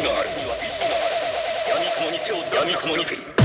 がある闇雲に手を闇雲に手